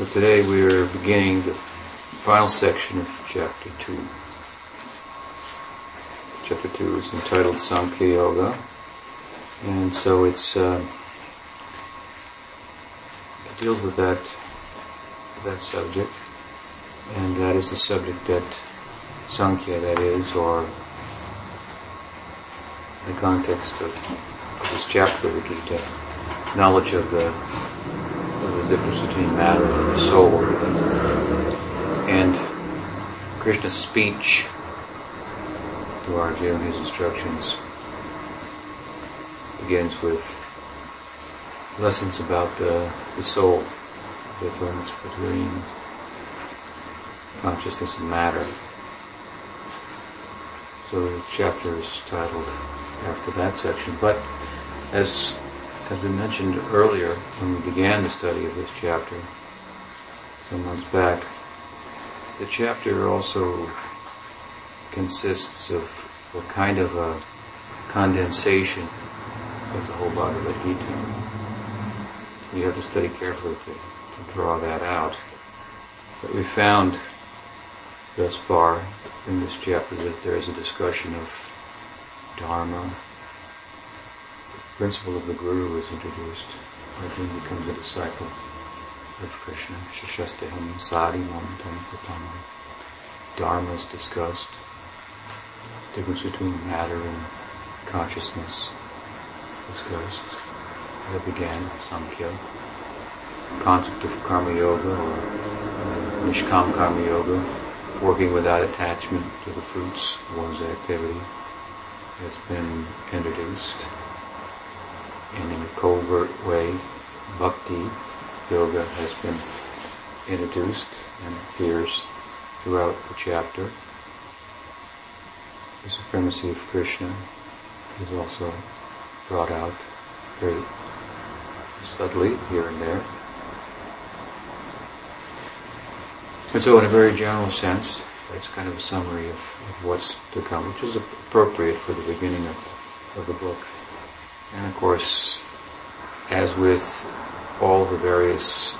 So today we're beginning the final section of chapter 2. Chapter 2 is entitled Sankhya Yoga. And so it's, uh, it deals with that, that subject. And that is the subject that Sankhya, that is, or the context of, of this chapter the Gita, knowledge of the difference between matter and the soul, and Krishna's speech to Arjuna, his instructions, begins with lessons about the, the soul, the difference between consciousness and matter. So the chapter is titled after that section. But as has we mentioned earlier when we began the study of this chapter some months back, the chapter also consists of a kind of a condensation of the whole Bhagavad Gita. You have to study carefully to, to draw that out. But we found thus far in this chapter that there is a discussion of Dharma. Principle of the Guru is introduced. Arjuna becomes a disciple of Krishna. Shashastaham Sadi Momentum Pratamam. Dharma is discussed. difference between matter and consciousness discussed. That began Samkhya. Concept of Karma Yoga or uh, Nishkam Karma Yoga, working without attachment to the fruits of one's activity has been introduced covert way bhakti yoga has been introduced and appears throughout the chapter. The supremacy of Krishna is also brought out very subtly here and there. And so in a very general sense, it's kind of a summary of, of what's to come, which is appropriate for the beginning of, of the book. And of course, as with all the various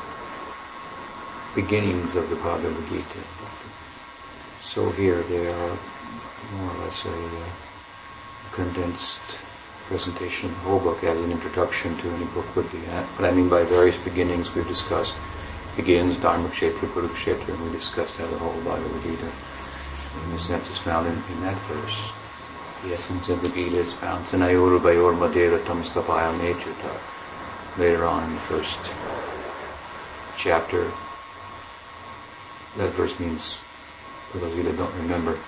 beginnings of the Bhagavad Gita, so here they are more or less a uh, condensed presentation of the whole book as an introduction to any book would be. What I mean by various beginnings we've discussed begins Dharma Kshetra, Kurukshetra, and we discussed how the whole Bhagavad Gita, in a sense, is found in, in that verse. The essence of the Gita is found Tanayoru Bayor Madera Tamstapaya Mechuta. Later on in the first chapter, that verse means, for those of you that don't remember,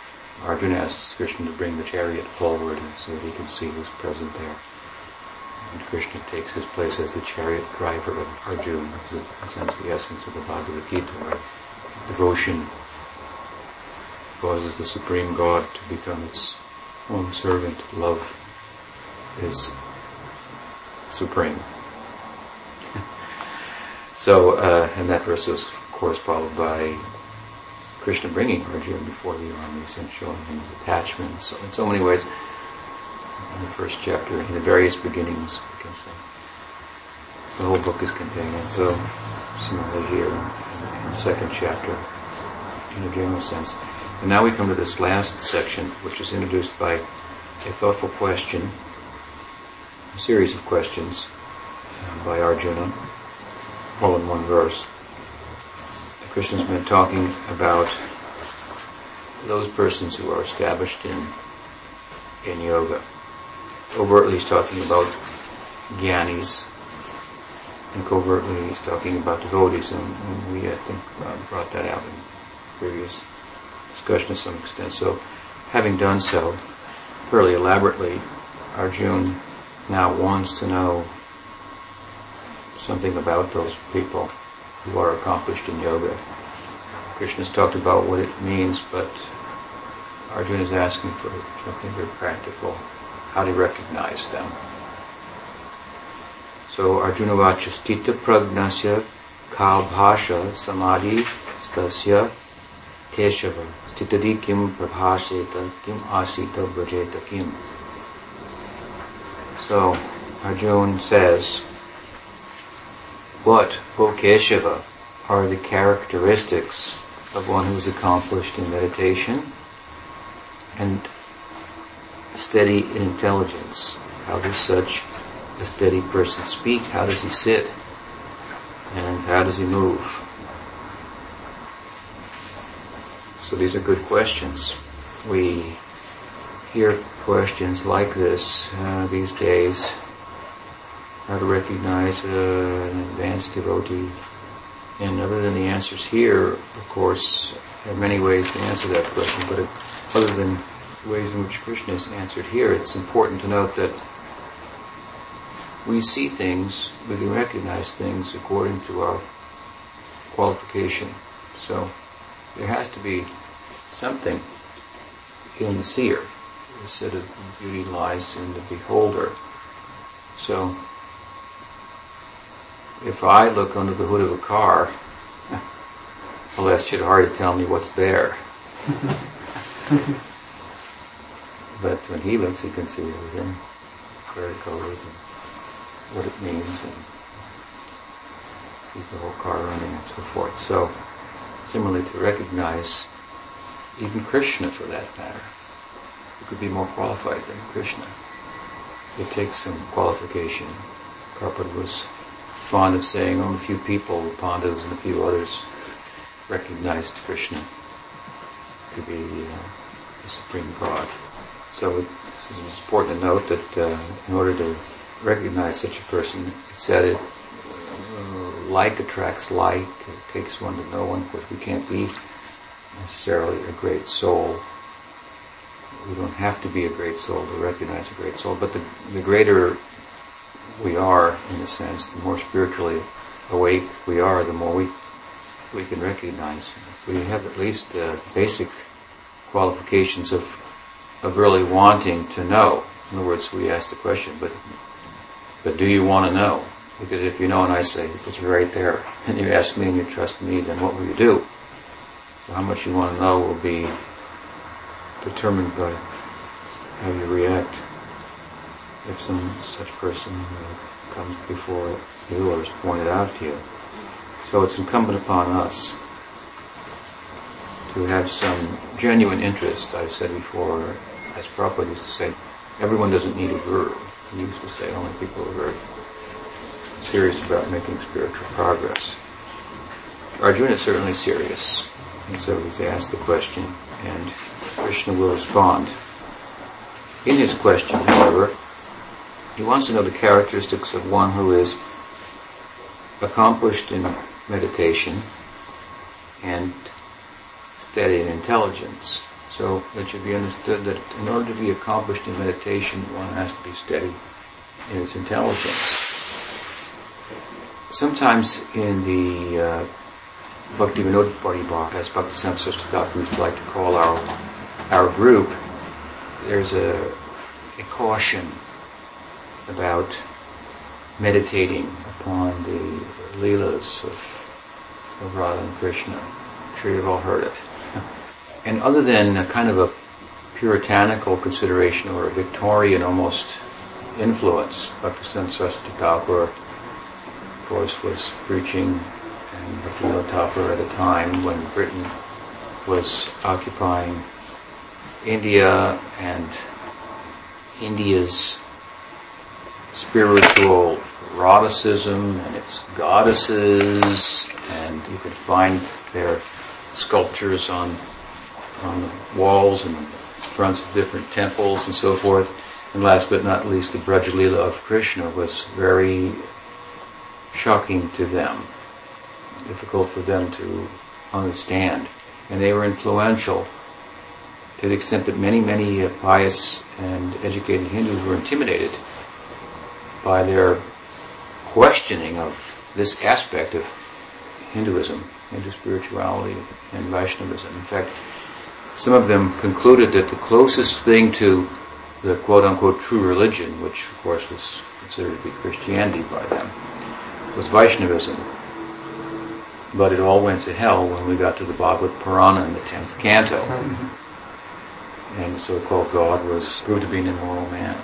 Arjuna asks Krishna to bring the chariot forward so that he can see who's present there. And Krishna takes his place as the chariot driver of Arjuna. This is, in a sense, the essence of the Bhagavad Gita, where devotion causes the Supreme God to become its own servant. Love is supreme. So, uh, and that verse is, of course, followed by Krishna bringing Arjuna before the armies and showing him his attachment. So, in so many ways, in the first chapter, in the various beginnings, we can say. The whole book is contained, and so similarly here in the second chapter, in a general sense. And now we come to this last section, which is introduced by a thoughtful question, a series of questions uh, by Arjuna, all in one verse. Krishna's been talking about those persons who are established in in yoga overtly he's talking about gyanis, and covertly he's talking about devotees, and, we, I think, brought that out in previous discussion to some extent. So, having done so fairly elaborately, Arjun now wants to know something about those people who are accomplished in yoga. Krishna's talked about what it means, but Arjuna is asking for something very practical how to recognize them. So Arjuna Vachastita Pragnasya Kalbhasha Samadhi Stasya Keshava Stitadi Kim Prabhaseta Kim Asita Brajeta Kim. So Arjuna says, What, O Keshava, are the characteristics of one who's accomplished in meditation and steady in intelligence. How does such a steady person speak? How does he sit? And how does he move? So these are good questions. We hear questions like this uh, these days. How to recognize uh, an advanced devotee. And other than the answers here, of course, there are many ways to answer that question, but other than ways in which Krishna is answered here, it's important to note that we see things, we can recognize things according to our qualification. So there has to be something in the seer. Set of beauty lies in the beholder. So if I look under the hood of a car, that should hardly tell me what's there. but when he looks, he can see everything, where it goes, and what it means, and sees the whole car running and so forth. So, similarly, to recognize even Krishna, for that matter, who could be more qualified than Krishna. It takes some qualification. Prabhupada was fond of saying only a few people, Pandavas and a few others, recognized Krishna to be uh, the supreme God. So it, it's important to note that uh, in order to recognize such a person, it said it uh, like attracts like. It takes one to know one, but we can't be necessarily a great soul. We don't have to be a great soul to recognize a great soul, but the, the greater we are, in a sense, the more spiritually awake we are, the more we we can recognize. We have at least uh, basic qualifications of of really wanting to know. In other words, we ask the question, but but do you want to know? Because if you know and I say it's right there, and you ask me and you trust me, then what will you do? So how much you want to know will be determined by how you react if some such person comes before you or is pointed out to you. So it's incumbent upon us to have some genuine interest. I said before, as Prabhupada used to say, everyone doesn't need a guru. He used to say only people who are very serious about making spiritual progress. Arjuna is certainly serious, and so he's asked the question, and Krishna will respond. In his question, however, he wants to know the characteristics of one who is accomplished in meditation and steady in intelligence. So it should be understood that in order to be accomplished in meditation, one has to be steady in his intelligence. Sometimes in the uh, Bhakti Vinod Paribhaka, as Bhakti Samsarstha used to like to call our our group, there's a, a caution about meditating upon the Leelas of, of Radha and Krishna. I'm sure you've all heard it. And other than a kind of a puritanical consideration or a Victorian almost influence, Bhaktisiddhanta Saraswati Thakur, of course, was preaching and Bhaktivinoda Thakur at a time when Britain was occupying India and India's spiritual eroticism and its goddesses, and you could find their sculptures on on the walls and fronts of different temples and so forth. And last but not least, the Brajalila of Krishna was very shocking to them, difficult for them to understand. And they were influential to the extent that many, many pious and educated Hindus were intimidated by their questioning of this aspect of Hinduism, Hindu spirituality, and Vaishnavism. In fact, some of them concluded that the closest thing to the quote unquote true religion, which of course was considered to be Christianity by them, was Vaishnavism. But it all went to hell when we got to the Bhagavad Purana in the 10th canto. And the mm-hmm. so-called God was proved to be an immoral man.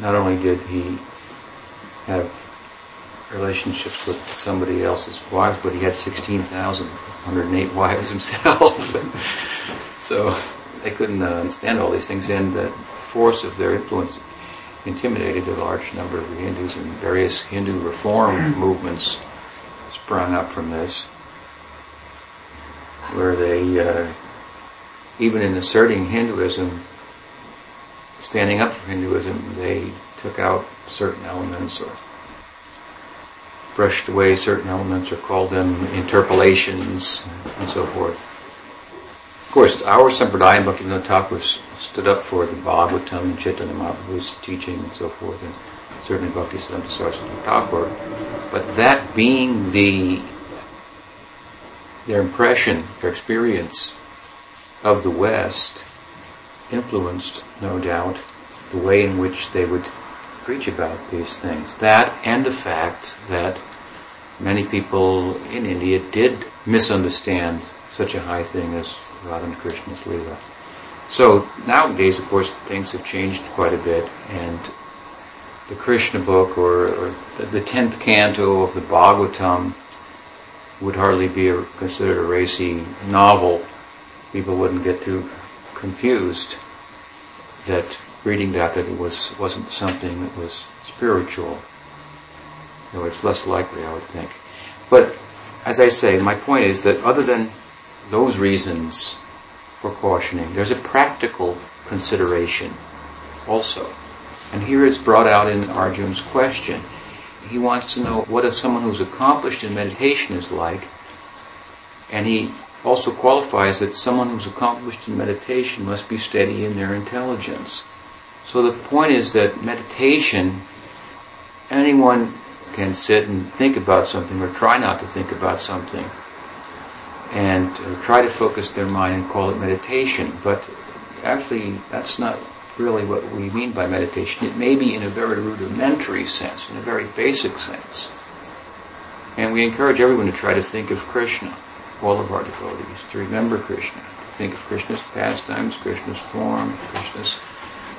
Not only did he have relationships with somebody else's wives, but he had 16,108 wives himself. so they couldn't uh, understand all these things, and the force of their influence intimidated a large number of the Hindus, and various Hindu reform movements sprung up from this, where they, uh, even in asserting Hinduism, standing up for Hinduism, they took out certain elements or brushed away certain elements or called them interpolations and so forth. Of course, our Sampradaya Bhaktivinoda Thakur stood up for the Bhagavatam and Chaitanya Mahaprabhu's teaching and so forth, and certainly Bhaktisiddhanta Saraswati Thakur. But that being the their impression, their experience of the West, influenced, no doubt, the way in which they would preach about these things. That and the fact that many people in India did misunderstand such a high thing as Radha and Krishna's Leela. So nowadays, of course, things have changed quite a bit, and the Krishna book or, or the tenth canto of the Bhagavatam would hardly be a, considered a racy novel. People wouldn't get too confused that reading that that it was wasn't something that was spiritual. Know, it's less likely, I would think. But as I say, my point is that other than those reasons for cautioning. There's a practical consideration also. And here it's brought out in Arjun's question. He wants to know what if someone who's accomplished in meditation is like. And he also qualifies that someone who's accomplished in meditation must be steady in their intelligence. So the point is that meditation, anyone can sit and think about something or try not to think about something and uh, try to focus their mind and call it meditation. But actually, that's not really what we mean by meditation. It may be in a very rudimentary sense, in a very basic sense. And we encourage everyone to try to think of Krishna, all of our devotees, to remember Krishna, to think of Krishna's pastimes, Krishna's form, Krishna's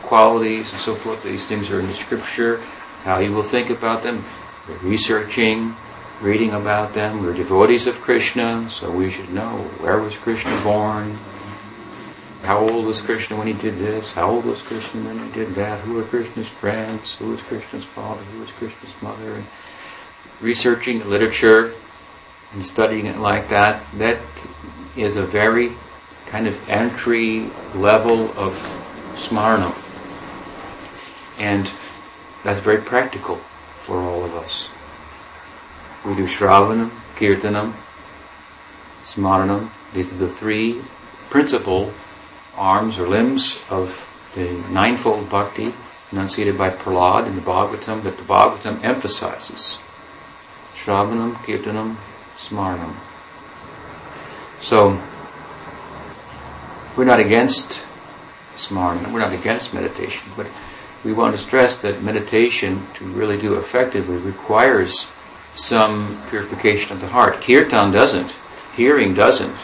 qualities, and so forth. These things are in the scripture, how you will think about them, researching, reading about them. We're devotees of Krishna, so we should know where was Krishna born, how old was Krishna when he did this, how old was Krishna when he did that, who were Krishna's friends, who was Krishna's father, who was Krishna's mother, and researching the literature and studying it like that, that is a very kind of entry level of smarana. And that's very practical for all of us. We do Shravanam, Kirtanam, Smaranam. These are the three principal arms or limbs of the ninefold bhakti enunciated by Prahlad in the Bhagavatam that the Bhagavatam emphasizes. Shravanam, Kirtanam, Smaranam. So, we're not against Smaranam, we're not against meditation, but we want to stress that meditation, to really do effectively, requires some purification of the heart. Kirtan doesn't. Hearing doesn't.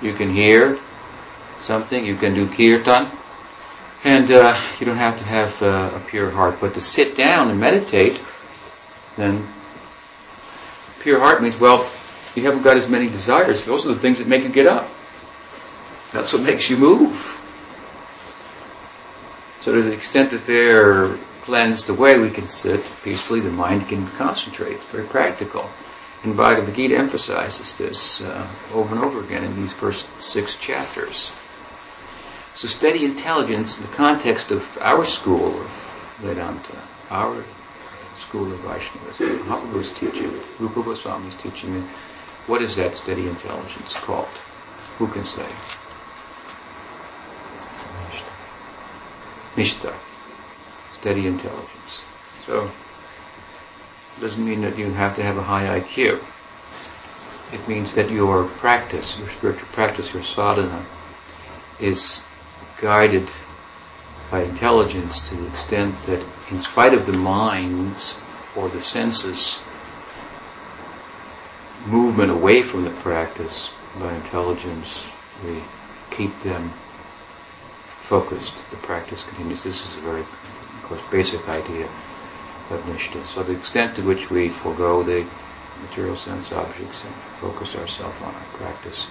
You can hear something, you can do kirtan, and uh, you don't have to have uh, a pure heart. But to sit down and meditate, then pure heart means, well, you haven't got as many desires. Those are the things that make you get up. That's what makes you move. So to the extent that they're cleansed away, we can sit peacefully, the mind can concentrate. It's very practical. And Bhagavad Gita emphasizes this uh, over and over again in these first six chapters. So steady intelligence in the context of our school of Vedanta, our school of Vaishnavism, Mahaprabhu's teaching, Rupa Goswami's teaching, what is that steady intelligence called? Who can say? Nishta steady intelligence. So, it doesn't mean that you have to have a high IQ. It means that your practice, your spiritual practice, your sadhana, is guided by intelligence to the extent that, in spite of the mind's or the senses' movement away from the practice, by intelligence, we keep them focused. The practice continues. This is a very of course, basic idea. of nishta. So the extent to which we forego the material sense objects and focus ourselves on our practice.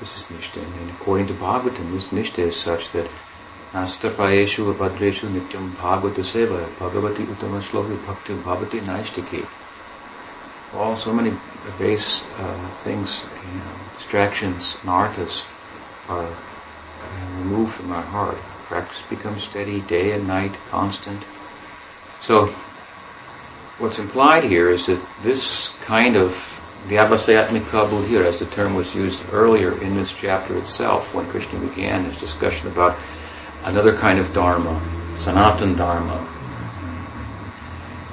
This is nishta. And according to Bhagavatam, this nishta is such that Nastaprayeshu abhadreshu nityam bhagavata seva bhagavati uttama shloki bhakti bhavati naishtiki. All so many base uh, things, you know, distractions, narthas are uh, removed from our heart. Practice becomes steady day and night, constant. So, what's implied here is that this kind of vyavasayatmika buddhir, as the term was used earlier in this chapter itself, when Krishna began his discussion about another kind of dharma, sanatan dharma,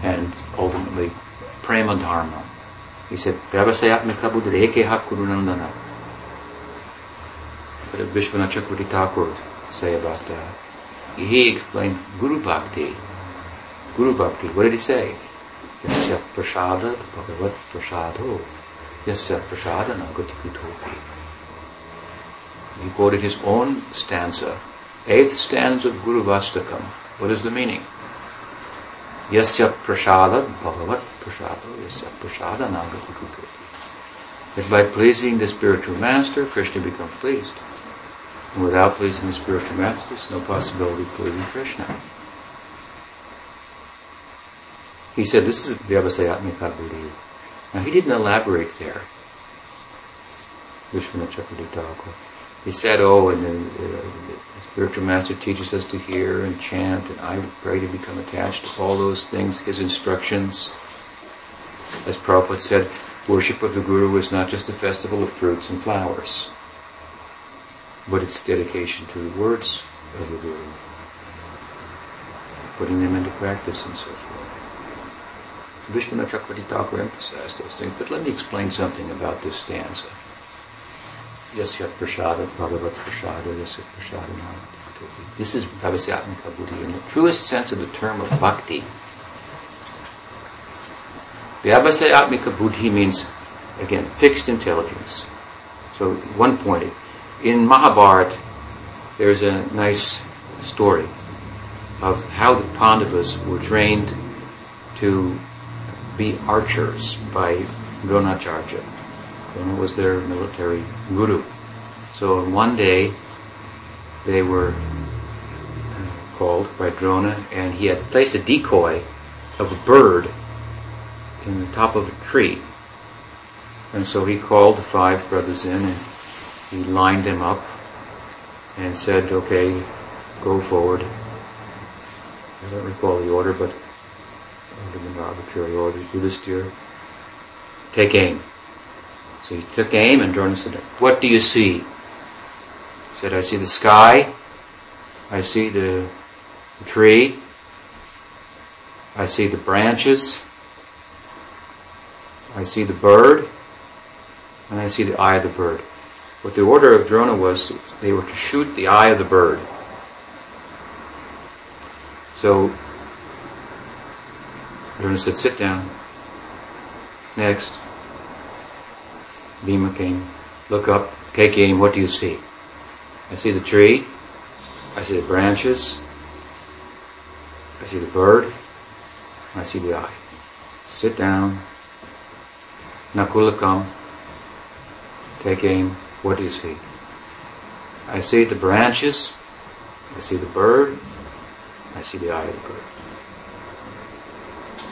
and ultimately prema dharma. He said, vyavasayatmika buddhir ekeha kurunandana. What did Vishwanath Chakravarti Thakur say about that? He explained Guru Bhakti. Guru Bhakti, what did he say? Prasada bhagavat prasado. Yasya prasada nagati kutopi. He quoted his own stanza, eighth stanza of Gurvastakam. What is the meaning? Yasya prasada bhagavat prasado. Yasya prasada nagati. That by pleasing the spiritual master, Krishna becomes pleased. And without pleasing the spiritual master, there's no possibility of pleasing Krishna. He said, this is Vyavasayatmika Buddhi. Now he didn't elaborate there. He said, oh, and then uh, the spiritual master teaches us to hear and chant, and I pray to become attached to all those things, his instructions. As Prabhupada said, worship of the Guru is not just a festival of fruits and flowers but its dedication to the words of the Guru, putting them into practice and so forth. Vishwanath Chakravarti Thakur emphasized those things, but let me explain something about this stanza. Yasyat prasada bhagavat prasada yasyat prasada This is Vyavasayatmika Buddhi in the truest sense of the term of bhakti. Vyavasayatmika buddhi means, again, fixed intelligence. So, one point, in Mahabharata, there's a nice story of how the Pandavas were trained to be archers by Dronacharya. Drona was their military guru. So one day, they were uh, called by Drona, and he had placed a decoy of a bird in the top of a tree. And so he called the five brothers in and he lined them up and said, okay, go forward. I don't recall the order, but Orders. Do this, dear. Take aim. So he took aim and Drona said, what do you see? He said, I see the sky. I see the tree. I see the branches. I see the bird. And I see the eye of the bird. What the order of Drona was, they were to shoot the eye of the bird. So, Drona said, sit down. Next. Bhima came. Look up. Take aim. What do you see? I see the tree. I see the branches. I see the bird. I see the eye. Sit down. Nakula come. Take aim. What do you see? I see the branches, I see the bird, I see the eye of the bird.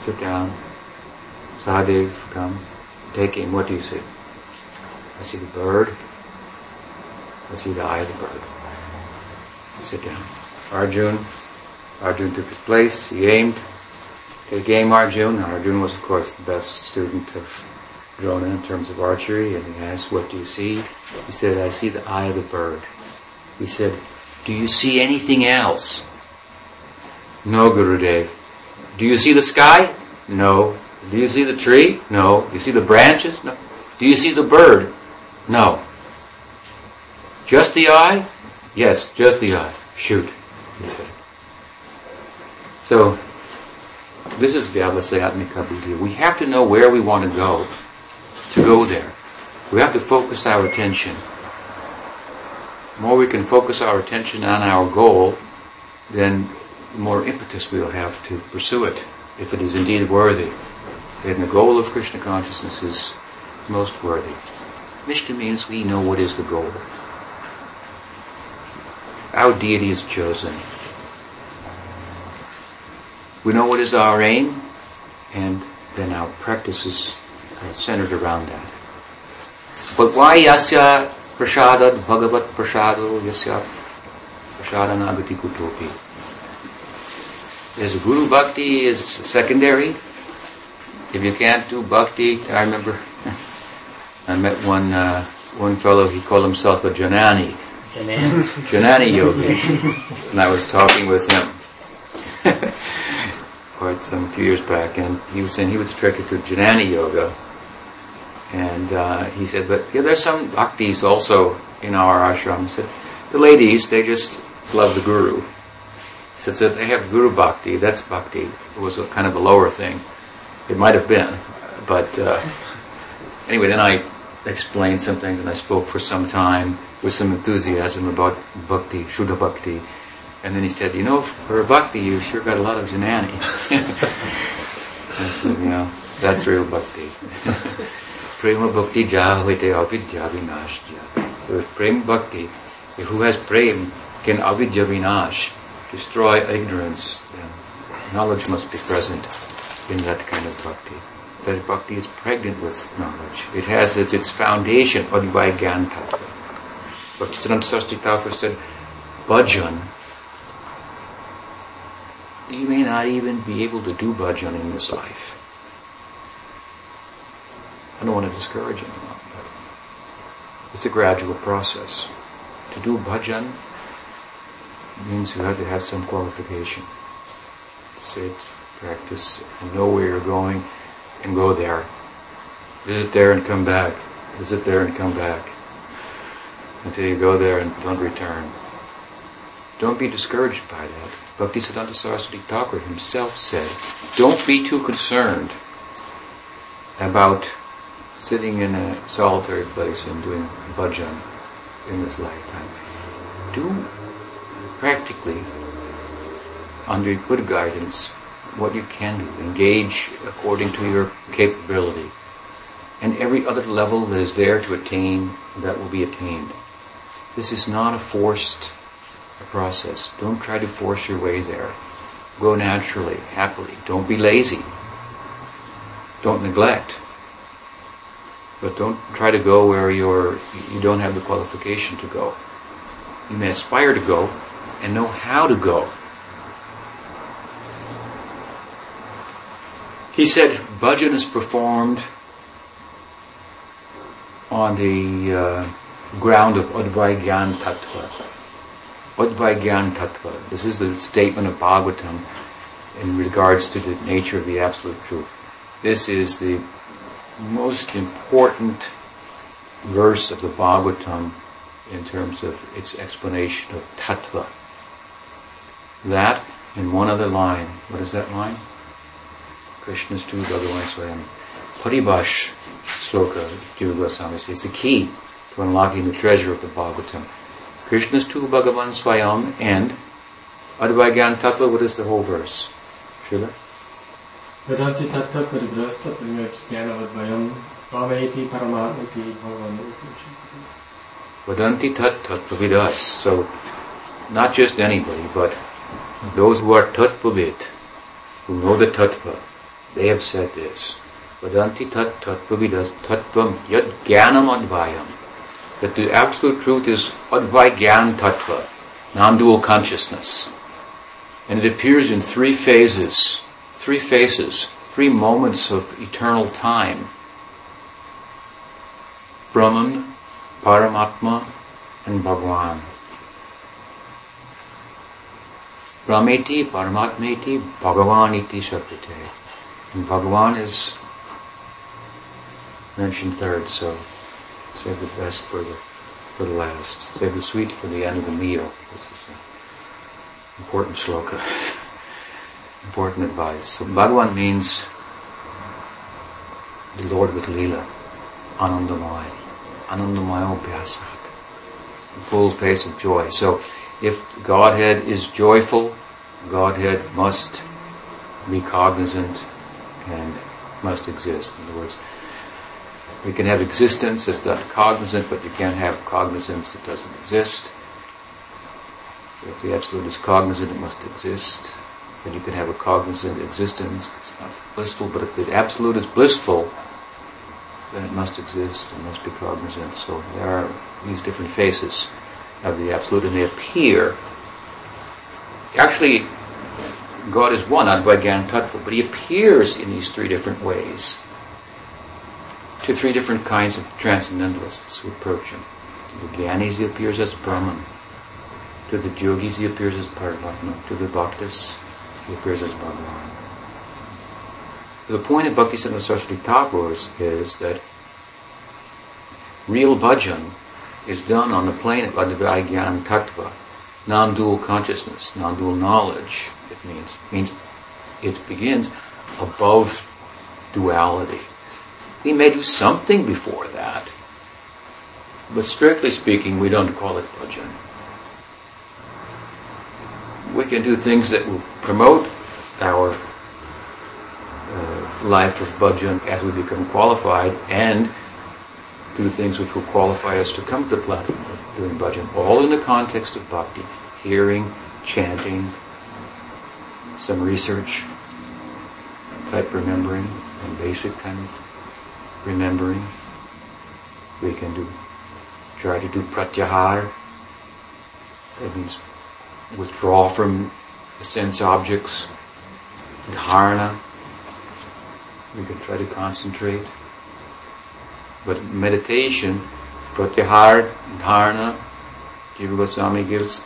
Sit down. Sahadev, come. Take aim. What do you see? I see the bird. I see the eye of the bird. Sit down. Arjun. Arjun took his place. He aimed. Take aim, Arjun. Arjun was, of course, the best student of Drona in terms of archery, and he asked, What do you see? He said, I see the eye of the bird. He said, Do you see anything else? No, Gurudev. Do you see the sky? No. Do you see the tree? No. Do you see the branches? No. Do you see the bird? No. Just the eye? Yes, just the eye. Shoot, he said. So, this is Vyavasayatmika Buddhi. We have to know where we want to go to go there. We have to focus our attention. The more we can focus our attention on our goal, then the more impetus we'll have to pursue it, if it is indeed worthy. And the goal of Krishna consciousness is most worthy. Nishta means we know what is the goal. Our deity is chosen. We know what is our aim, and then our practice is centered around that. But why yasya prasadat bhagavat prasado yasya prasadanagati kutopi? Is Guru Bhakti is secondary. If you can't do Bhakti, I remember I met one uh, one fellow. He called himself a Janani. Janani. Janani yogi, and I was talking with him quite some few years back, and he was saying he was attracted to Janani yoga, and uh, he said, but yeah, there's some bhaktis also in our ashram. He said, the ladies they just love the guru so they have Guru Bhakti, that's Bhakti. It was a kind of a lower thing. It might have been. But uh, anyway, then I explained some things and I spoke for some time with some enthusiasm about Bhakti, Shuddha Bhakti. And then he said, you know, for Bhakti, you sure got a lot of Janani. I said, know, that's real Bhakti. Prema Bhakti Jahvite Avidya Vinashya. So Prema Bhakti, who has Prem can Avidya Vinash destroy ignorance, knowledge must be present in that kind of bhakti. That bhakti is pregnant with knowledge. It has as its foundation Advai Gyan Tattva. Bhaktisiddhanta Saraswati Thakur said, bhajan, you may not even be able to do bhajan in this life. I don't want to discourage anyone, but it's a gradual process. To do bhajan means you have to have some qualification. Sit, practice, and know where you're going, and go there. Visit there and come back. Visit there and come back. Until you go there and don't return. Don't be discouraged by that. Bhaktisiddhanta Saraswati Thakur himself said, don't be too concerned about sitting in a solitary place and doing bhajan in this lifetime. Do practically, under good guidance, what you can do. Engage according to your capability. And every other level that is there to attain, that will be attained. This is not a forced process. Don't try to force your way there. Go naturally, happily. Don't be lazy. Don't neglect. But don't try to go where you're, you don't have the qualification to go. You may aspire to go, and know how to go. He said bhajan is performed on the uh, ground of Advaigyan Tattva. Advaigyan Tattva. This is the statement of Bhagavatam in regards to the nature of the Absolute Truth. This is the most important verse of the Bhagavatam in terms of its explanation of Tattva. That in one other line. What is that line? Krishnas tu Bhagavan Swayam. Paribash sloka, Jiva Goswami says, it's the key to unlocking the treasure of the Bhagavatam. Krishnas tu Bhagavan Swayam and Advaigyan Tattva, what is the whole verse? Srila? Vedanti Tattva Paribrasta Paribrasta Bhaveti Paramatmati Bhagavan Vedanti Tattva Pavidas. So, not just anybody, but those who are Tattvavid, who know the Tattva, they have said this. Vadanti tat tattvavidas tattvam yad jnanam advayam. That the absolute truth is advay tattva, non-dual consciousness. And it appears in three phases, three phases, three moments of eternal time. Brahman, Paramatma, and Bhagwan. Brahmeti, Paramatmeti, Bhagavan iti Shabdite. And Bhagavan is mentioned third, so save the best for the for the last. Save the sweet for the end of the meal. This is an important shloka. important advice. So Bhagavan means the Lord with Leela. Anandamaya. Anandamaya Full face of joy. So if Godhead is joyful, Godhead must be cognizant and must exist. In other words, we can have existence that's not cognizant, but you can't have cognizance that doesn't exist. If the Absolute is cognizant, it must exist. Then you can have a cognizant existence that's not blissful, but if the Absolute is blissful, then it must exist, and must be cognizant. So there are these different faces of the Absolute, and they appear. Actually, God is one, Advaita Tattva, but He appears in these three different ways to three different kinds of transcendentalists who approach Him. To the Gyanis, He appears as Brahman. To the Yogis, He appears as Paramatma. To the Bhaktas, He appears as Bhagavan. The point of Bhaktisiddhanta Saraswati Thakur's is that real bhajan is done on the plane of Advaita Tattva, non-dual consciousness, non-dual knowledge, it means. Means it begins above duality. We may do something before that, but strictly speaking, we don't call it bhajan. We can do things that will promote our uh, life of bhajan as we become qualified and do things which will qualify us to come to the platform doing bhajan, all in the context of bhakti, hearing, chanting, some research type remembering and basic kind of remembering. We can do try to do pratyahar. That means withdraw from sense objects. Dharana. We can try to concentrate. But meditation, pratyahar, dharana, Jiva Goswami gives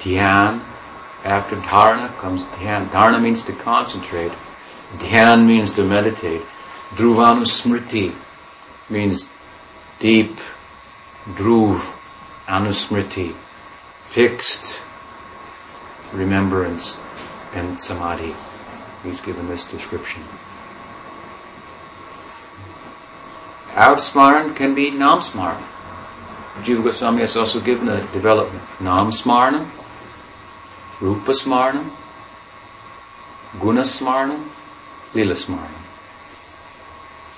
dhyan, after dharana comes dhyan. Dharana means to concentrate. Dhyan means to meditate. Dhruvanusmriti means deep, dhruv, anusmriti, fixed remembrance and samadhi. He's given this description. Outsmaran can be namsmaran. Jiva Goswami has also given a development. Namsmaranam Rupa Smarnam, Guna Smarnam, Lila Smarnam.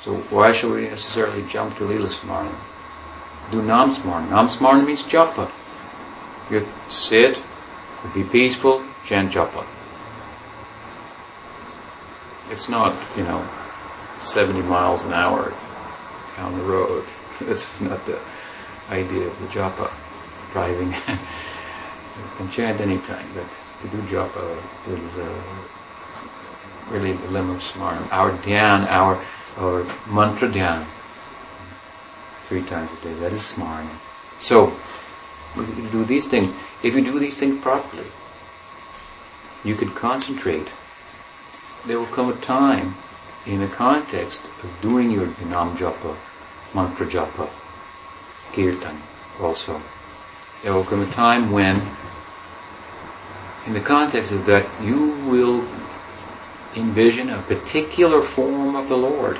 So why should we necessarily jump to Lila Smarnam? Do Nam Smarnam. Nam Smarnam means japa. You sit, be peaceful, chant japa. It's not, you know, 70 miles an hour down the road. This is not the idea of the japa, driving. You can chant anytime, but to do japa is uh, really the limb of smaran. Our dhyan, our, our mantra dhyan, three times a day, that is smaran. So, we can do these things. If you do these things properly, you can concentrate. There will come a time in the context of doing your nam japa, mantra japa, kirtan also. There will come a time when in the context of that, you will envision a particular form of the Lord.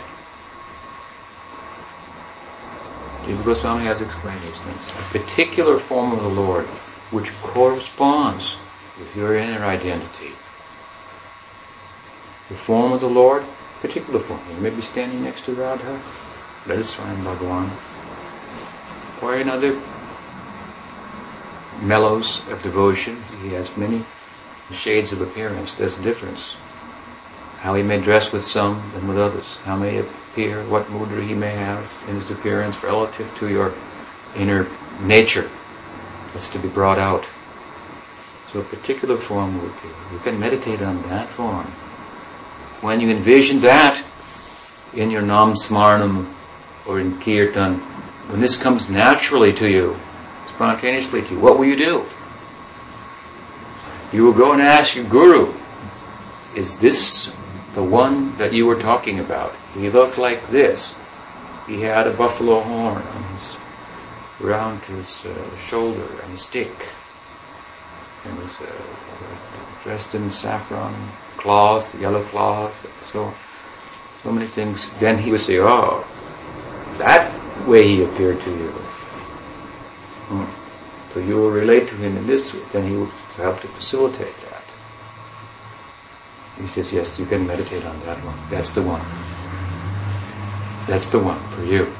Jiva Goswami has explained these things. A particular form of the Lord which corresponds with your inner identity. The form of the Lord, particular form. You may be standing next to Radha. That is Swayam Bhagavan. Or another mellows of devotion. He has many shades of appearance. There's a difference. How he may dress with some than with others. How may appear, what mudra he may have in his appearance relative to your inner nature that's to be brought out. So a particular form would be. You can meditate on that form. When you envision that in your nam smarnam or in kirtan, when this comes naturally to you, spontaneously to you, what will you do? You will go and ask your guru, is this the one that you were talking about? He looked like this. He had a buffalo horn on his, around his uh, shoulder and a stick. And was uh, dressed in saffron cloth, yellow cloth, so so many things. Then he would say, "Oh, that way he appeared to you." Hmm. So you will relate to him in this way, then he will help to facilitate that. He says, yes, you can meditate on that one. That's the one. That's the one for you.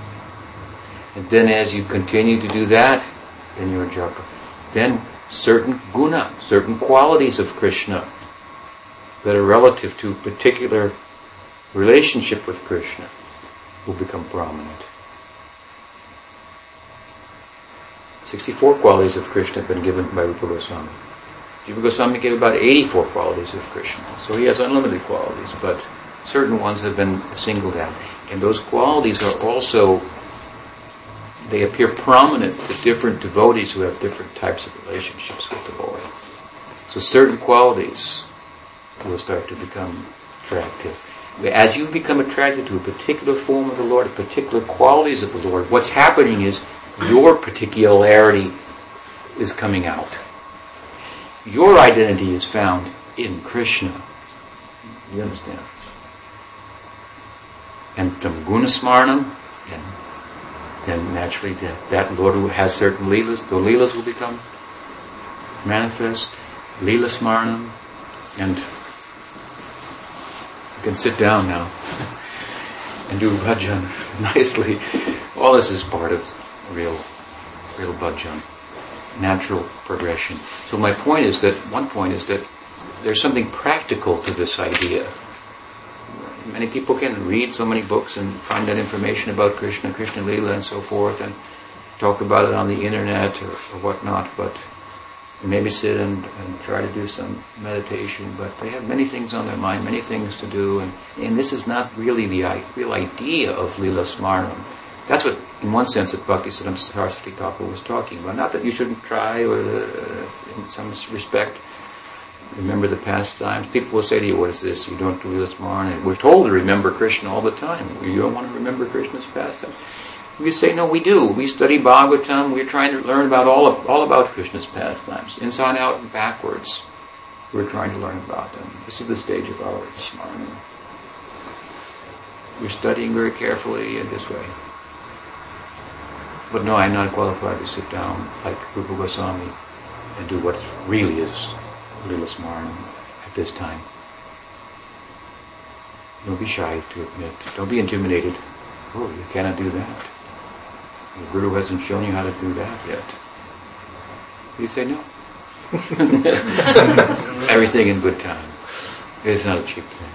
And then as you continue to do that in your japa, then certain guna, certain qualities of Krishna that are relative to a particular relationship with Krishna will become prominent. 64 qualities of Krishna have been given by Rupa Goswami. Jiva Goswami gave about 84 qualities of Krishna. So he has unlimited qualities, but certain ones have been singled out. And those qualities are also, they appear prominent to different devotees who have different types of relationships with the Lord. So certain qualities will start to become attractive. As you become attracted to a particular form of the Lord, particular qualities of the Lord, what's happening is your particularity is coming out. Your identity is found in Krishna. You understand? And from Gunasmarnam, then, then naturally that, that Lord who has certain leelas, the leelas will become manifest. Leela Smarnam, and you can sit down now and do bhajan nicely. All this is part of real, real bhajan, natural progression. So my point is that, one point is that there's something practical to this idea. Many people can read so many books and find that information about Krishna, Krishna Lila and so forth and talk about it on the internet or, or whatnot, but maybe sit and, and, try to do some meditation, but they have many things on their mind, many things to do, and, and this is not really the real idea of Lila Smarnam. That's what, in one sense, that Bhakti Siddhanta Saraswati Thakur was talking about. Not that you shouldn't try, or uh, in some respect, remember the past times. People will say to you, what is this? You don't do this more. And we're told to remember Krishna all the time. You don't want to remember Krishna's pastimes. We say, no, we do. We study Bhagavatam. We're trying to learn about all, of, all about Krishna's pastimes. Inside out and backwards. We're trying to learn about them. This is the stage of our smarana. We're studying very carefully in this way. But no, I'm not qualified to sit down like Rupa Goswami and do what really is Lila Smarana at this time. Don't be shy to admit. Don't be intimidated. Oh, you cannot do that. The Guru hasn't shown you how to do that yet. You say no. Everything in good time. It's not a cheap thing.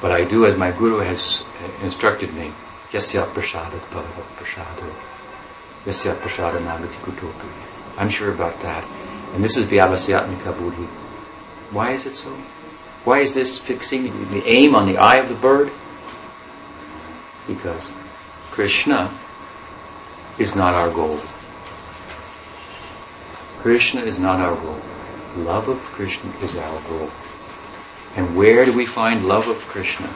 But I do as my Guru has instructed me. Yasya prasadat bhagavat prasado. Yasya prasada nagati kutopi. I'm sure about that. And this is Vyavasayatmika Buddhi. Why is it so? Why is this fixing the aim on the eye of the bird? Because Krishna is not our goal. Krishna is not our goal. Love of Krishna is our goal. And where do we find love of Krishna?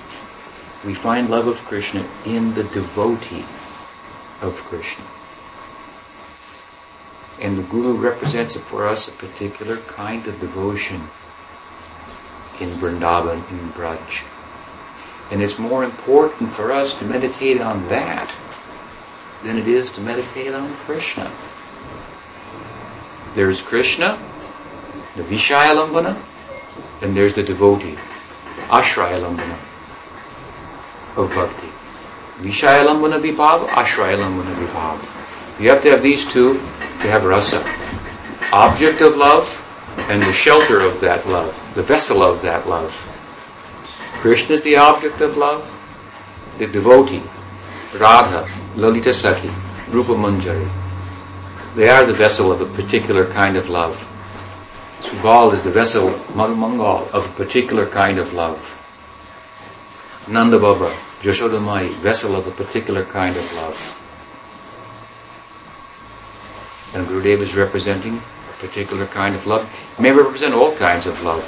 We find love of Krishna in the devotee of Krishna. And the Guru represents for us a particular kind of devotion in Vrindavan, in Braj. And it's more important for us to meditate on that than it is to meditate on Krishna. There's Krishna, the Vishayalambana, and there's the devotee, Ashrayalambana of bhakti. Vishayalambana vibhav, Ashrayalambana vibhav. You have to have these two to have rasa. Object of love and the shelter of that love, the vessel of that love. Krishna is the object of love, the devotee, Radha, Lalita Sakhi, Rupa Manjari. They are the vessel of a particular kind of love. Subal is the vessel, Madhumangal, of a particular kind of love. Nanda Baba, Yashodamai, vessel of a particular kind of love. And Gurudev is representing a particular kind of love. He may represent all kinds of love.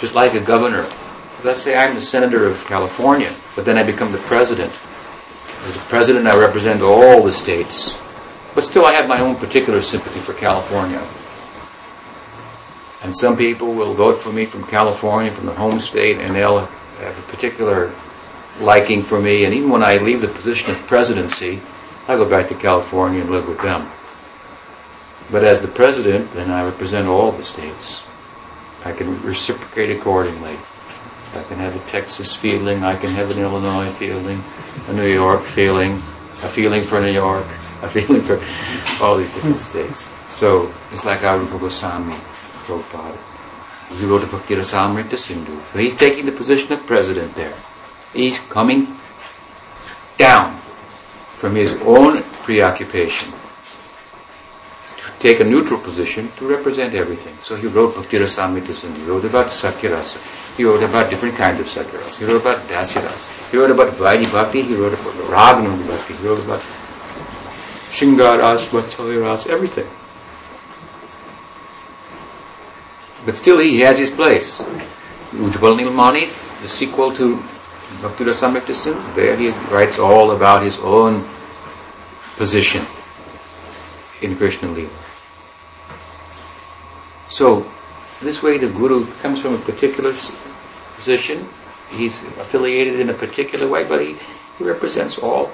Just like a governor. Let's say I'm the senator of California, but then I become the president. As a president, I represent all the states. But still, I have my own particular sympathy for California. And some people will vote for me from California, from the home state, and they'll have a particular liking for me, and even when I leave the position of presidency, I go back to California and live with them. But as the president, then I represent all the states. I can reciprocate accordingly. I can have a Texas feeling, I can have an Illinois feeling, a New York feeling, a feeling for New York, a feeling for all these different states. So it's like Arupa Goswami, Prabhupada. He wrote a book, Rasamrita Sindhu. So he's taking the position of president there. He's coming down from his own preoccupation to take a neutral position to represent everything. So he wrote Bhakti Rasamrita Sindhu. He wrote about Sakyarasa. He wrote about different kinds of Sakyarasa. He wrote about Dasirasa. He wrote about Vaidhi Bhakti. He wrote about Ragnu Bhakti. He wrote about Shingaras, Vatsalyaras, everything. But still he has his place. Ujjwal Nilmani, the sequel to Bhakti Rasamrita there he writes all about his own position in Krishna Lila. So, this way the Guru comes from a particular position, he's affiliated in a particular way, but he, he represents all.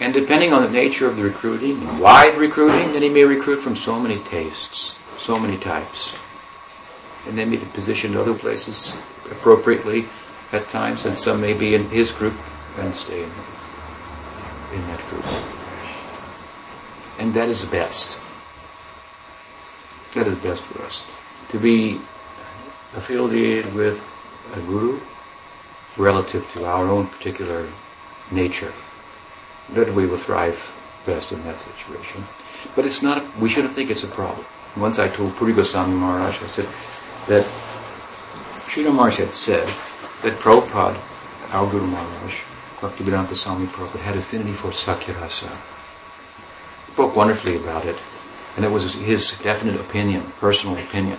And depending on the nature of the recruiting, wide recruiting, then he may recruit from so many tastes, so many types. And then be positioned other places appropriately at times, and some may be in his group and stay in, in that group. And that is best. That is best for us. To be affiliated with a guru relative to our own particular nature. That we will thrive best in that situation. But it's not, we shouldn't think it's a problem. Once I told Puri Goswami Maharaj, I said that Sridhar Maharaj had said that Prabhupada, our Guru Maharaj, Bhaktivedanta Swami Prabhupada, had affinity for Sakyarasa. He spoke wonderfully about it, and it was his definite opinion, personal opinion.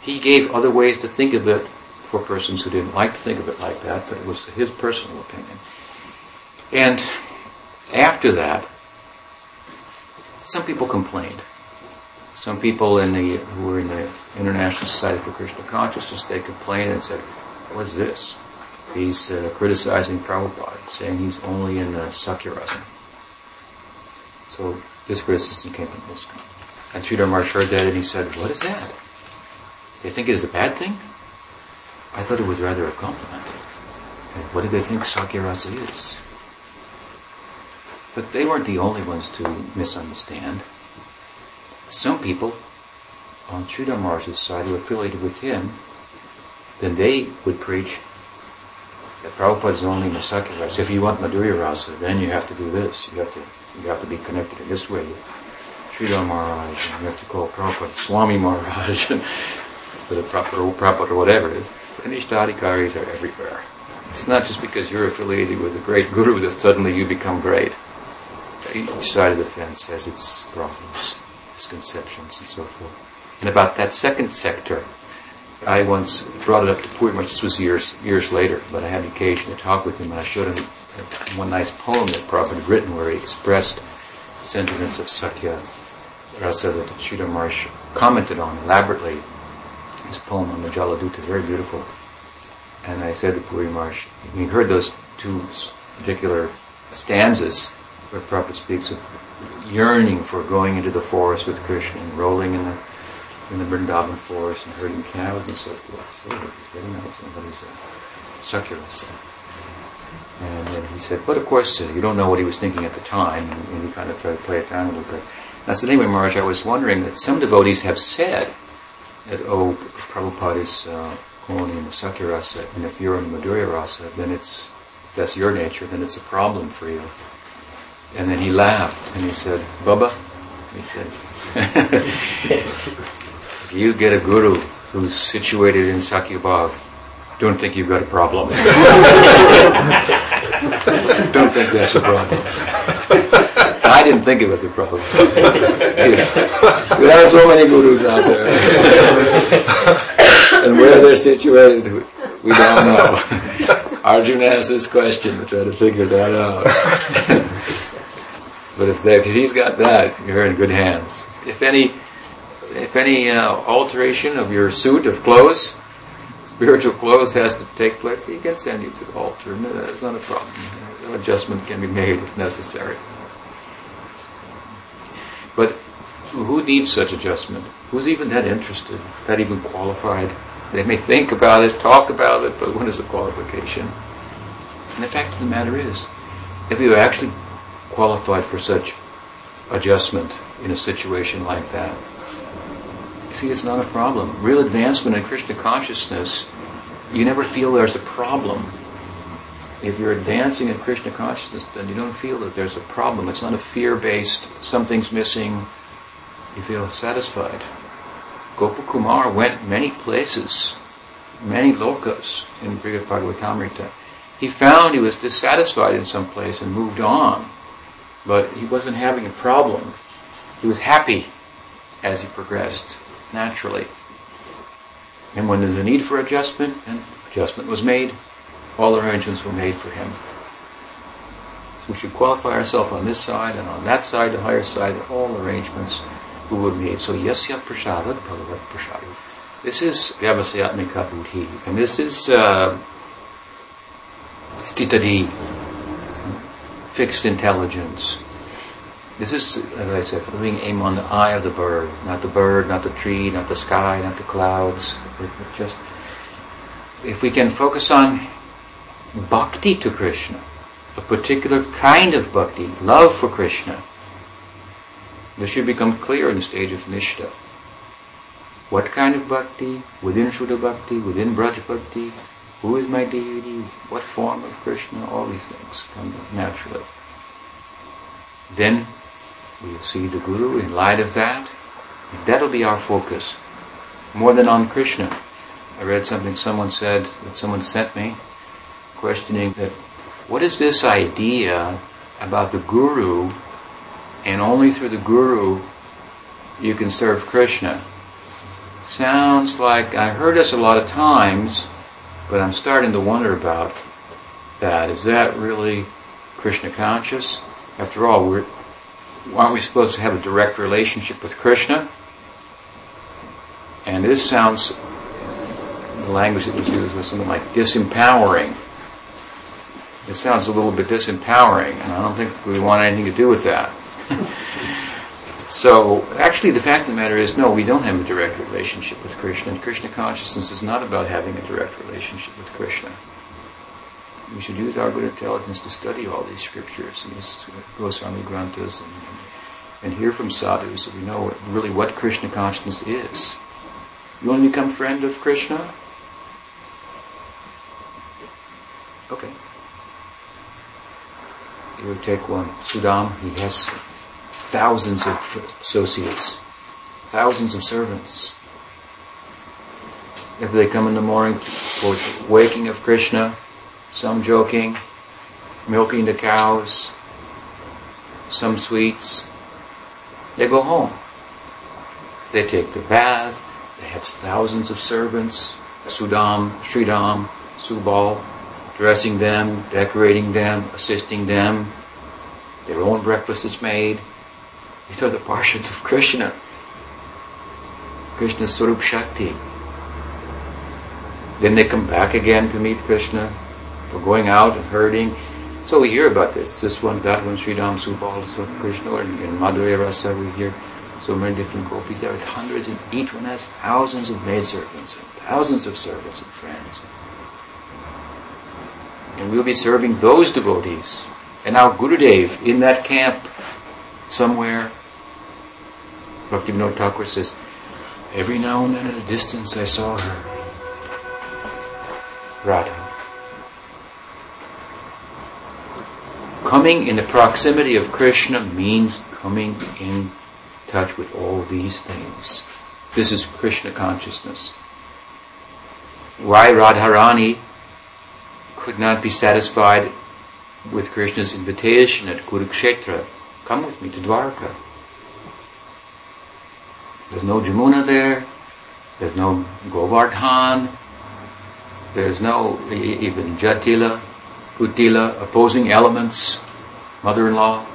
He gave other ways to think of it for persons who didn't like to think of it like that, but it was his personal opinion. And after that, some people complained. Some people in the who were in the International Society for Krishna Consciousness, they complained and said, "What's this? He's uh, criticizing Prabhupada, saying he's only in the Sakyarasa." So this criticism came from this. And Sridhar Maharaj heard that and he said, "What is that? They think it is a bad thing? I thought it was rather a compliment. And what do they think Sakyarasa is?" But they weren't the only ones to misunderstand. Some people on Sridhar Maharaj's side who affiliated with him, then they would preach that Prabhupada is only Masakya Rasa. If you want Madhurya Rasa, then you have to do this. You have to you have to be connected in this way. Sridhar Maharaj, and you have to call Prabhupada Swami Maharaj instead of Prabhupada, Prabhupada or whatever it is. And Ishtadikaris are everywhere. It's not just because you're affiliated with a great guru that suddenly you become great. Each side of the fence has its problems, misconceptions, and so forth. And about that second sector, I once brought it up to Maharaj. This was years years later, but I had occasion to talk with him, and I showed him one nice poem that Prabhupada had written where he expressed sentiments of Sakya Rasa that Sridhar Maharaj commented on elaborately. His poem on the Jaladuta, very beautiful. And I said to Puri Maharaj, he heard those two particular stanzas where Prabhupada speaks of yearning for going into the forest with Krishna and rolling in the in the Vrindavan forest and herding cows and so forth. So nice. And what is that? Sakyarasa. And then he said, but of course, uh, you don't know what he was thinking at the time, and, he kind of tried to play it down a little bit. And I said, anyway, Maharaj, I was wondering that some devotees have said that, oh, Prabhupada is uh, only in the Sakyarasa, and if you're in the Madhurya Rasa, then it's, if that's your nature, then it's a problem for you. And then he laughed, and he said, Baba, he said, if you get a guru who's situated in Sakyabhav, don't think you've got a problem. don't think that's a problem. I didn't think it was a problem. there are so many gurus out there. and where they're situated, we don't know. Arjuna asked this question to try to figure that out. but if, they, if he's got that, you're in good hands. If any, if any uh, alteration of your suit of clothes, spiritual clothes has to take place, he can send you to the altar. No, that's not a problem. An adjustment can be made if necessary. But who needs such adjustment? Who's even that interested? That even qualified? They may think about it, talk about it, but what is the qualification? And the fact of the matter is, if you actually qualified for such adjustment in a situation like that, see, it's not a problem. Real advancement in Krishna consciousness, you never feel there's a problem. If you're advancing in Krishna consciousness, then you don't feel that there's a problem. It's not a fear-based, something's missing. You feel satisfied. Gopakumar went many places, many lokas in Brihad Bhagavatamrita. He found he was dissatisfied in some place and moved on, but he wasn't having a problem. He was happy as he progressed naturally. And when there's a need for adjustment, and adjustment was made, all arrangements were made for him. We should qualify ourselves on this side and on that side, the higher side, all arrangements we would made. So yasya prasadat bhagavat prasad. This is vyavasayatmika buddhi. And this is uh, stitadi, fixed intelligence. This is, as I said, putting aim on the eye of the bird, not the bird, not the tree, not the sky, not the clouds. Just if we can focus on bhakti to Krishna, a particular kind of bhakti, love for Krishna, this should become clear in the stage of nishta. What kind of bhakti? Within Shuddha bhakti, within Braj bhakti, who is my deity? What form of Krishna? All these things come naturally. Then we'll see the Guru in light of that. That'll be our focus. More than on Krishna. I read something someone said, that someone sent me, questioning that what is this idea about the Guru and only through the Guru you can serve Krishna? Sounds like I heard this a lot of times, but I'm starting to wonder about that. Is that really Krishna conscious? After all, we're, aren't we supposed to have a direct relationship with Krishna? And this sounds, the language that was used was something like disempowering. It sounds a little bit disempowering, and I don't think we want anything to do with that. so, actually, the fact of the matter is, no, we don't have a direct relationship with Krishna, and Krishna consciousness is not about having a direct relationship with Krishna. We should use our good intelligence to study all these scriptures and these Goswami Granthas and, and hear from sadhus so we know really what Krishna consciousness is. You want to become friend of Krishna? Okay. You take one. Sudam, he has thousands of associates, thousands of servants. If they come in the morning for waking of Krishna, some joking, milking the cows, some sweets, they go home. They take their bath, they have thousands of servants, Sudam, Sridam, Subal, dressing them, decorating them, assisting them. Their own breakfast is made. These are the portions of Krishna. Krishna's Swarup Shakti. Then they come back again to meet Krishna for going out and herding. So we hear about this. This one, that one, Sridam, Subal, so Krishna, or in Madhurya Rasa we hear so many different gopis. There are hundreds, and each one has thousands of maidservants and thousands of servants and friends. And we'll be serving those devotees. And our Gurudev in that camp somewhere, Bhaktivinoda Thakur says, every now and then at a distance I saw her. Radha. Coming in the proximity of Krishna means coming in touch with all these things. This is Krishna consciousness. Why Radharani could not be satisfied with Krishna's invitation at Kurukshetra, come with me to Dwarka. There's no Jamuna there, there's no Govardhan, there's no even Jatila, Kutila, opposing elements, mother-in-law,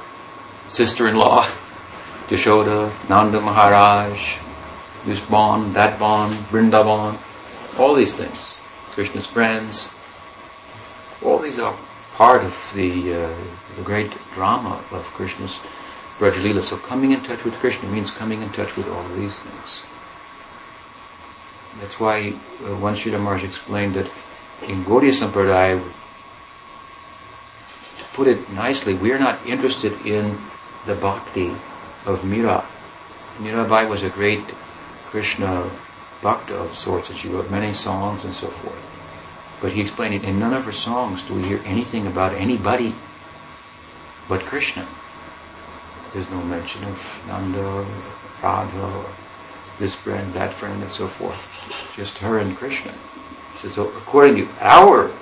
sister-in-law, Yashoda, Nanda Maharaj, this bond, that bond, Vrindavan, all these things. Krishna's friends. All these are part of the, uh, the great drama of Krishna's Brajalila. So coming in touch with Krishna means coming in touch with all of these things. That's why uh, one Sridhar Maharaj explained that in Gaudiya Sampradaya, put it nicely, we are not interested in the bhakti of Mira. Mirabai was a great Krishna bhakta of sorts, and she wrote many songs and so forth. But he explained it, in none of her songs do we hear anything about anybody but Krishna. There's no mention of Nanda or Radha or this friend, that friend, and so forth. Just her and Krishna. So according to our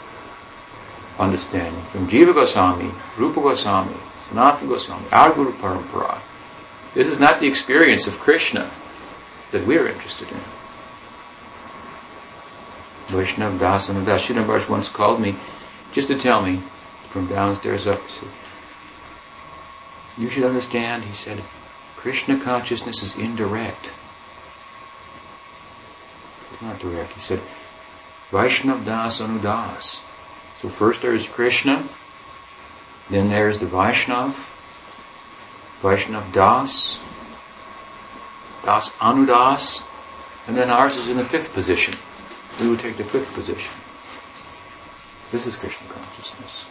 understanding, from Jiva Goswami, Rupa Goswami, Sanatana Goswami, our Guru Parampara, this is not the experience of Krishna that we're interested in. Vaishnav Das and. Once called me just to tell me from downstairs up. Said, you should understand, he said, Krishna consciousness is indirect. It's not direct. He said, Vaishnav Das Anudas. So first there is Krishna, then there's the Vaishnav, Vaishnav Das, Das Anudas, and then ours is in the fifth position. We would take the fifth position. This is Krishna consciousness.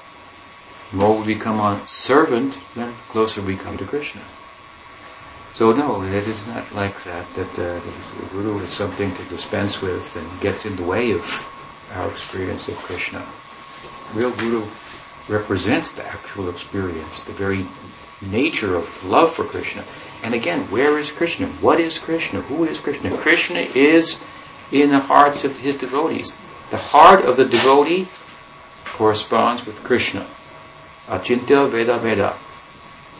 The more we become a servant, then closer we come to Krishna. So no, it is not like that, that uh, the Guru is something to dispense with and gets in the way of our experience of Krishna. Real Guru represents the actual experience, the very nature of love for Krishna. And again, where is Krishna? What is Krishna? Who is Krishna? Krishna is in the hearts of his devotees. The heart of the devotee corresponds with Krishna. Achintya Bheda Abheda.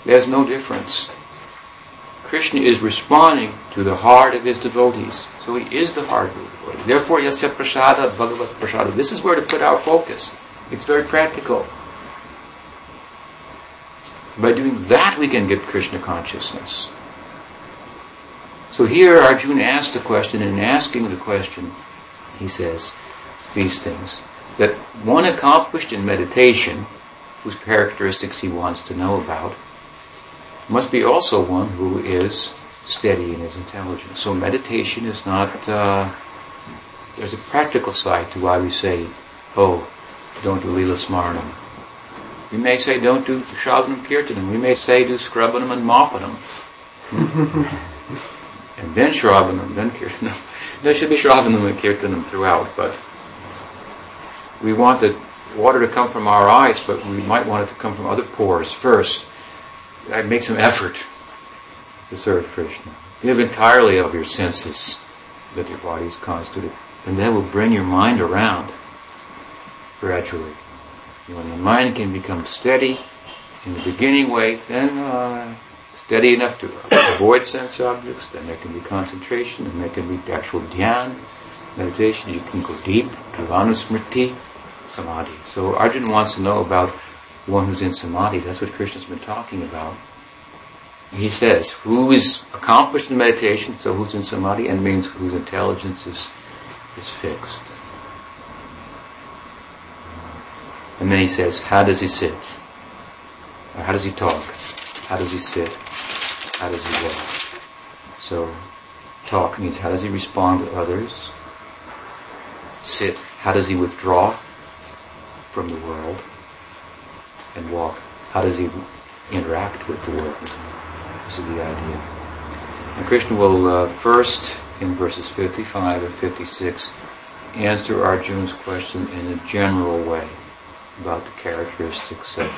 There's no difference. Krishna is responding to the heart of his devotees. So he is the heart of the devotee. Therefore, Yasya Prasada, Bhagavat Prasada. This is where to put our focus. It's very practical. By doing that, we can get Krishna consciousness. So here Arjuna asked the question, and in asking the question, he says these things. That one accomplished in meditation, whose characteristics he wants to know about, must be also one who is steady in his intelligence. So meditation is not, uh, there's a practical side to why we say, oh, don't do Lila Smarnam. We may say don't do Shravanam Kirtanam. We may say do Scrubbanam and Moppanam. and then Shravanam, then Kirtanam. There should be Shravanam and Kirtanam throughout, but we want the water to come from our eyes, but we might want it to come from other pores first. I make some effort to serve Krishna. Give entirely of your senses that your body is constituted, and that will bring your mind around gradually. When the mind can become steady in the beginning way, then uh, steady enough to avoid sense objects, then there can be concentration, and there can be actual dhyan, meditation. You can go deep anusmriti, samadhi. So Arjun wants to know about one who's in samadhi. That's what Krishna's been talking about. He says, who is accomplished in meditation, so who's in samadhi, and means whose intelligence is, is fixed. And then he says, how does he sit? Or how does he talk? How does he sit? How does he walk? So, talk means how does he respond to others? Sit, how does he withdraw from the world? And walk, how does he interact with the world? This is the idea. And Krishna will uh, first, in verses 55 and 56, answer Arjuna's question in a general way about the characteristics of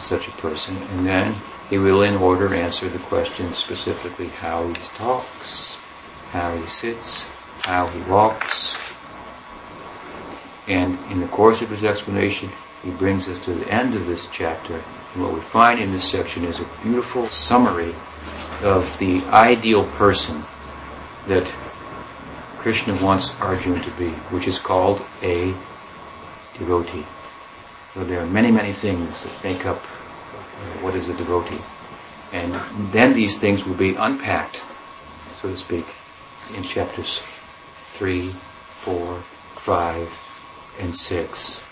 such a person, and then he will, in order, answer the question specifically how he talks, how he sits, how he walks. And in the course of his explanation, he brings us to the end of this chapter. And what we find in this section is a beautiful summary of the ideal person that Krishna wants Arjuna to be, which is called a devotee. So there are many, many things that make up uh, what is a devotee. And then these things will be unpacked, so to speak, in chapters 3, 4, 5, and 6.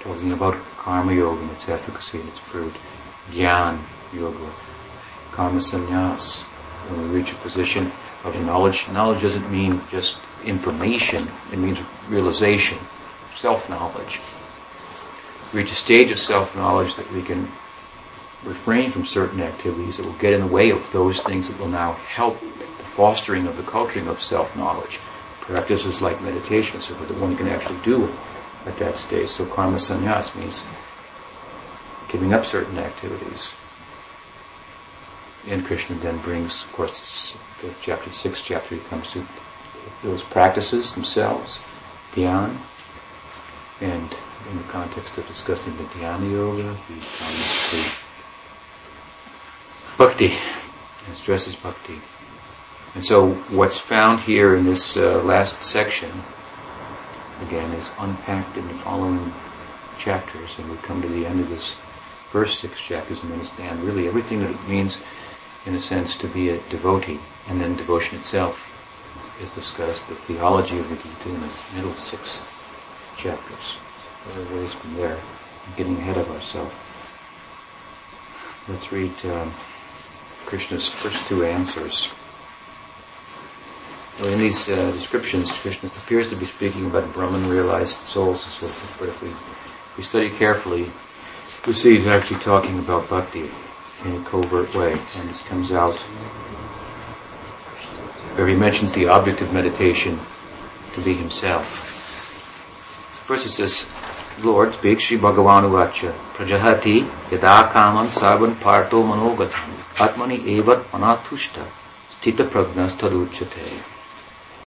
Talking about karma yoga and its efficacy and its fruit. Gyan Yoga, Karma Sannyas. When we reach a position of knowledge, knowledge doesn't mean just information, it means realization, self knowledge. Reach a stage of self knowledge that we can refrain from certain activities that will get in the way of those things that will now help the fostering of the culturing of self knowledge. Practices like meditation, so that one can actually do at that stage. So karma sannyas means giving up certain activities. And Krishna then brings, of course, fifth chapter, sixth chapter, he comes to those practices themselves, dhyan, and in the context of discussing the dhyana yoga, he comes to bhakti, and stresses bhakti. And so what's found here in this uh, last section, again, is unpacked in the following chapters, and we come to the end of this first six chapters and understand really everything that it means, in a sense, to be a devotee. And then devotion itself is discussed, the theology of the Gita in its middle six chapters. Are ways from there, getting ahead of ourselves. Let's read um, Krishna's first two answers. Well, in these uh, descriptions, Krishna appears to be speaking about Brahman realized souls and so forth, but if we, we study carefully, we see he's actually talking about bhakti in a covert way, and this comes out where he mentions the object of meditation to be himself. First it says, Lord speaks Sri Bhagavan Uvacha, Prajahati yada kaman sarvan parto manogatam atmani evat anathushta stita pragnas taduchate.